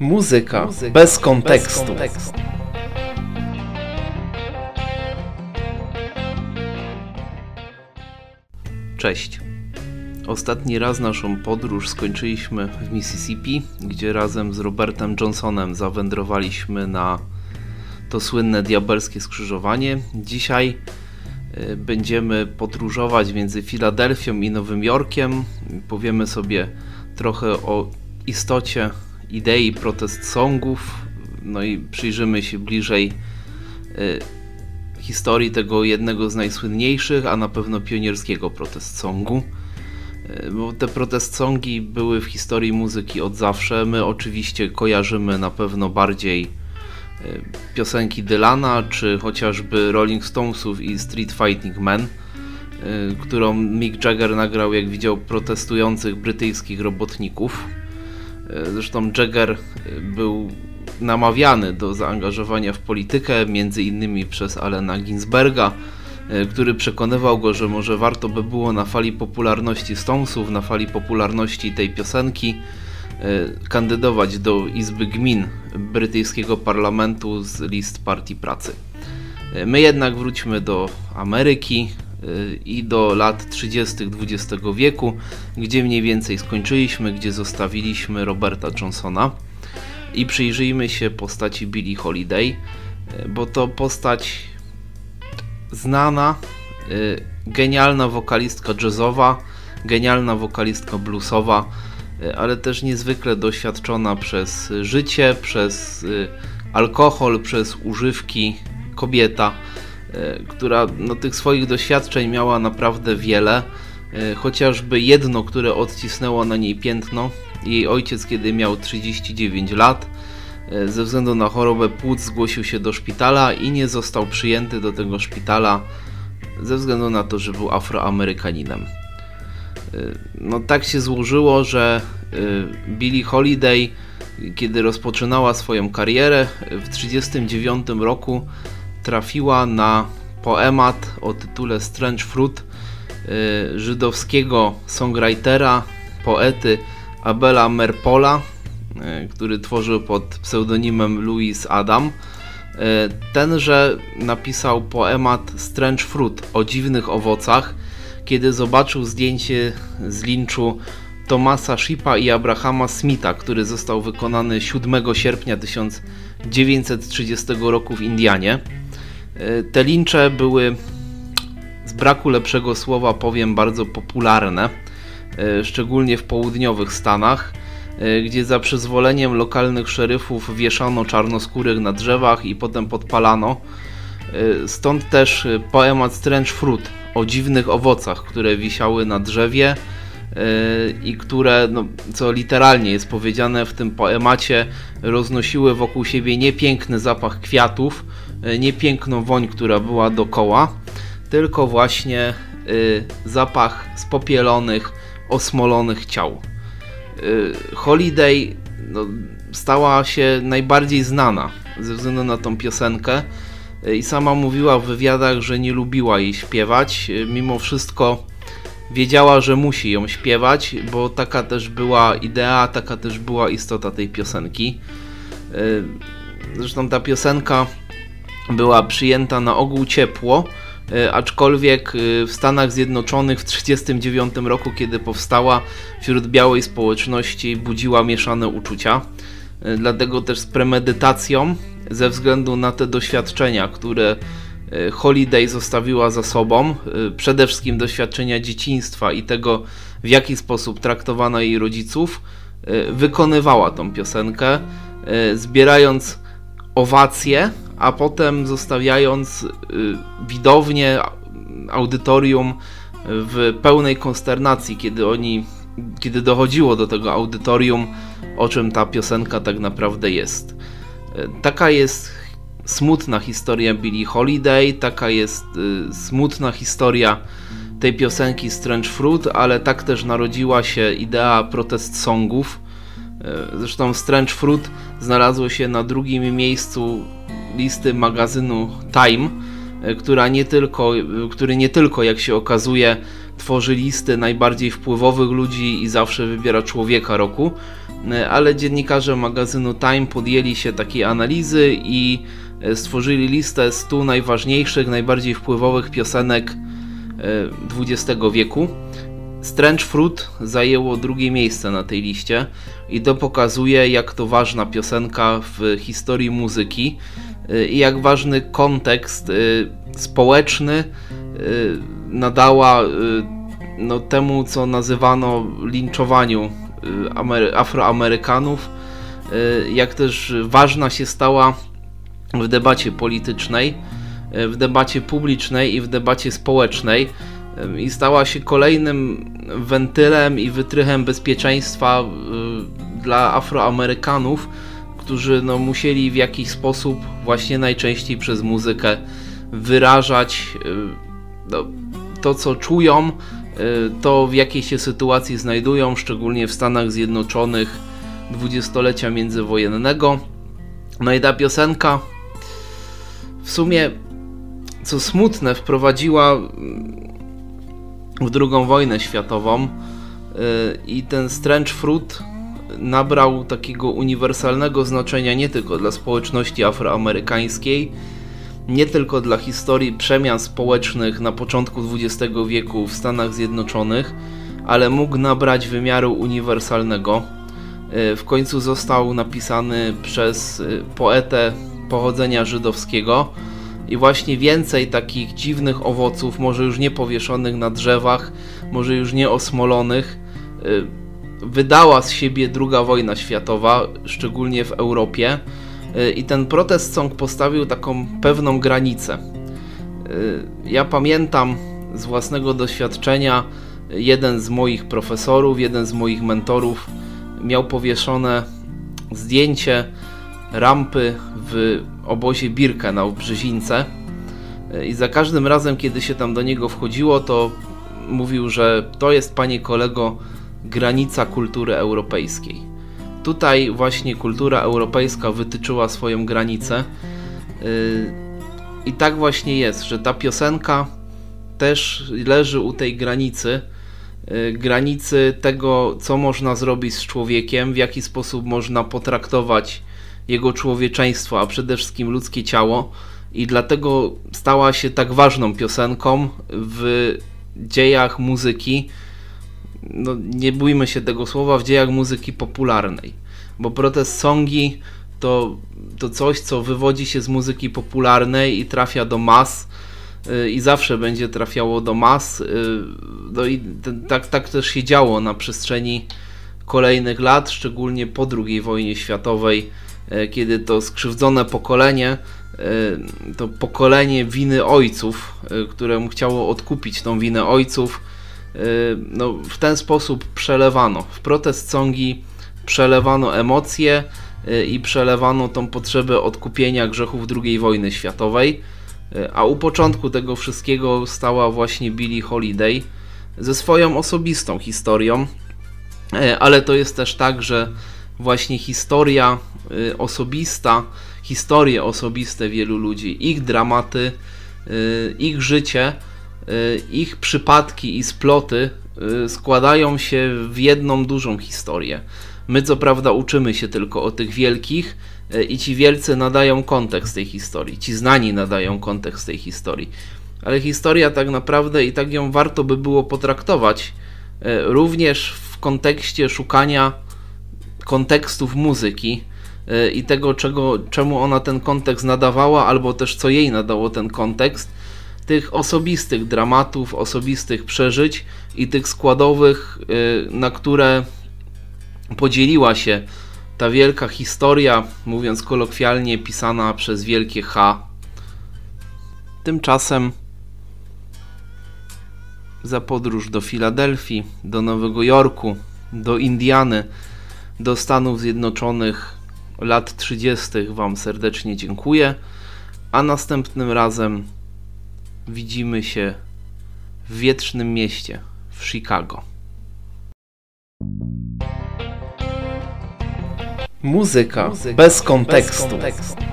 Muzyka, Muzyka bez, kontekstu. bez kontekstu. Cześć. Ostatni raz naszą podróż skończyliśmy w Mississippi, gdzie razem z Robertem Johnsonem zawędrowaliśmy na to słynne diabelskie skrzyżowanie. Dzisiaj y, będziemy podróżować między Filadelfią i Nowym Jorkiem. Powiemy sobie trochę o istocie idei protest songów, no i przyjrzymy się bliżej y, historii tego jednego z najsłynniejszych, a na pewno pionierskiego protest songu. Y, bo te protest songi były w historii muzyki od zawsze. My oczywiście kojarzymy na pewno bardziej y, piosenki Dylana, czy chociażby Rolling Stonesów i Street Fighting Man, którą Mick Jagger nagrał jak widział protestujących brytyjskich robotników. E, zresztą Jagger e, był namawiany do zaangażowania w politykę, między innymi przez Alena Ginsberga, e, który przekonywał go, że może warto by było na fali popularności Stonesów, na fali popularności tej piosenki kandydować do Izby Gmin brytyjskiego parlamentu z list Partii Pracy. My jednak wróćmy do Ameryki, i do lat 30. XX wieku, gdzie mniej więcej skończyliśmy, gdzie zostawiliśmy Roberta Johnsona i przyjrzyjmy się postaci Billie Holiday, bo to postać znana, y, genialna wokalistka jazzowa, genialna wokalistka bluesowa, y, ale też niezwykle doświadczona przez życie, przez alkohol, przez używki, kobieta E, która no, tych swoich doświadczeń miała naprawdę wiele. E, chociażby jedno, które odcisnęło na niej piętno. Jej ojciec, kiedy miał 39 lat, e, ze względu na chorobę płuc zgłosił się do szpitala i nie został przyjęty do tego szpitala ze względu na to, że był afroamerykaninem. No tak się złożyło, że Billie Holiday, kiedy rozpoczynała swoją karierę w 1939 roku, trafiła na poemat o tytule Strange Fruit y, żydowskiego songwritera, poety Abela Merpola, y, który tworzył pod pseudonimem Louis Adam. Y, tenże napisał poemat Strange Fruit o dziwnych owocach, kiedy zobaczył zdjęcie z linczu Tomasa Shipa i Abrahama Smitha, który został wykonany 7 sierpnia 1930 roku w Indianie. E, te lincze były z braku lepszego słowa powiem bardzo popularne, e, szczególnie w południowych Stanach, e, gdzie za przyzwoleniem lokalnych szeryfów wieszano czarnoskórych na drzewach i potem podpalano. Stąd też poemat Strange Fruit o dziwnych owocach, które wisiały na drzewie i które, no, co literalnie jest powiedziane w tym poemacie, roznosiły wokół siebie niepiękny zapach kwiatów, E, nie piękną woń, która była dokoła, tylko właśnie y, zapach spopielonych, osmolonych ciał. Y, Holiday no, stała się najbardziej znana ze względu na tą piosenkę i sama mówiła w wywiadach, że nie lubiła jej śpiewać. Mimo wszystko wiedziała, że musi ją śpiewać, bo taka też była idea, taka też była istota tej piosenki. Zresztą ta piosenka była przyjęta na ogół ciepło, e, aczkolwiek e, w Stanach Zjednoczonych w 1939 roku, kiedy powstała, wśród białej społeczności budziła mieszane uczucia. E, dlatego też z premedytacją, ze względu na te doświadczenia, które Holiday zostawiła za sobą, przede wszystkim doświadczenia dzieciństwa i tego, w jaki sposób traktowano jej rodziców, wykonywała tą piosenkę, zbierając owacje a potem zostawiając y, widownię, audytorium w pełnej konsternacji, kiedy oni, kiedy dochodziło do tego audytorium, o czym ta piosenka tak naprawdę jest. Y, taka jest smutna historia Billie Holiday, taka jest y, smutna historia tej piosenki Strange Fruit, ale tak też narodziła się idea protest songów. Zresztą Strange Fruit znalazło się na drugim miejscu listy magazynu Time, e, która nie tylko, który nie tylko, jak się okazuje, tworzy listy najbardziej wpływowych ludzi i zawsze wybiera człowieka roku, ale dziennikarze magazynu Time podjęli się takiej analizy i stworzyli listę 100 najważniejszych, najbardziej wpływowych piosenek XX wieku. Strange Fruit zajęło drugie miejsce na tej liście i to pokazuje, jak to ważna piosenka w historii muzyki y, i jak ważny kontekst y, społeczny y, nadała no, temu, co nazywano linczowaniu Afroamerykanów, jak też ważna się stała w debacie politycznej, w debacie publicznej i w debacie społecznej i stała się kolejnym wentylem i wytrychem bezpieczeństwa y, dla Afroamerykanów, którzy no, musieli w jakiś sposób, właśnie najczęściej przez muzykę, wyrażać y, no, to, co czują, y, to w jakiej się sytuacji znajdują, szczególnie w Stanach Zjednoczonych dwudziestolecia międzywojennego. No i ta piosenka w sumie, co smutne, wprowadziła w II wojnę światową y, i ten Strange Fruit nabrał takiego uniwersalnego znaczenia nie tylko dla społeczności afroamerykańskiej, nie tylko dla historii przemian społecznych na początku XX wieku w Stanach Zjednoczonych, ale mógł nabrać wymiaru uniwersalnego. Y, w końcu został napisany przez y, poetę pochodzenia żydowskiego, i właśnie więcej takich dziwnych owoców, może już nie powieszonych na drzewach, może już nie osmolonych, y, wydała z siebie druga wojna światowa, szczególnie w Europie. Y, I ten protest song postawił taką pewną granicę. Y, ja pamiętam z własnego doświadczenia, jeden z moich profesorów, jeden z moich mentorów miał powieszone zdjęcie rampy w obozie Birkenau w Brzezińce i za każdym razem, kiedy się tam do niego wchodziło, to mówił, że to jest, panie kolego, granica kultury europejskiej. Tutaj właśnie kultura europejska wytyczyła swoją granicę yy, i tak właśnie jest, że ta piosenka też leży u tej granicy, yy, granicy tego, co można zrobić z człowiekiem, w jaki sposób można potraktować jego człowieczeństwo, a przede wszystkim ludzkie ciało i dlatego stała się tak ważną piosenką w dziejach muzyki. No, nie bójmy się tego słowa, w dziejach muzyki popularnej, bo protest songi to, to coś, co wywodzi się z muzyki popularnej i trafia do mas y, i zawsze będzie trafiało do mas. Y, no i tak, tak też się działo na przestrzeni kolejnych lat, szczególnie po II wojnie światowej kiedy to skrzywdzone pokolenie, e, to pokolenie winy ojców, e, któremu chciało odkupić tą winę ojców, no, w ten sposób przelewano. W protest przelewano emocje i przelewano tą potrzebę odkupienia grzechów II wojny światowej. A u początku tego wszystkiego stała właśnie Billie Holiday ze swoją osobistą historią, ale to jest też tak, że właśnie historia y, osobista, historie osobiste wielu ludzi, ich dramaty, y, ich życie, y, ich przypadki i sploty składają się w jedną dużą historię. My co prawda uczymy się tylko o tych wielkich i ci wielcy nadają kontekst tej historii, ci znani nadają kontekst tej historii. Ale historia tak naprawdę i tak ją warto by było potraktować również w kontekście szukania kontekstów muzyki e, i tego, czego, czemu ona ten kontekst nadawała, albo też co jej nadało ten kontekst, tych osobistych dramatów, osobistych przeżyć i tych składowych, e, na które podzieliła się ta wielka historia, mówiąc kolokwialnie, pisana przez wielkie H. Tymczasem za podróż do Filadelfii, do Nowego Jorku, do Indiany, do Stanów Zjednoczonych lat 30. Wam serdecznie dziękuję, a następnym razem widzimy się w wietrznym mieście w Chicago. Muzyka, Muzyka bez, kontekstu. bez kontekstu.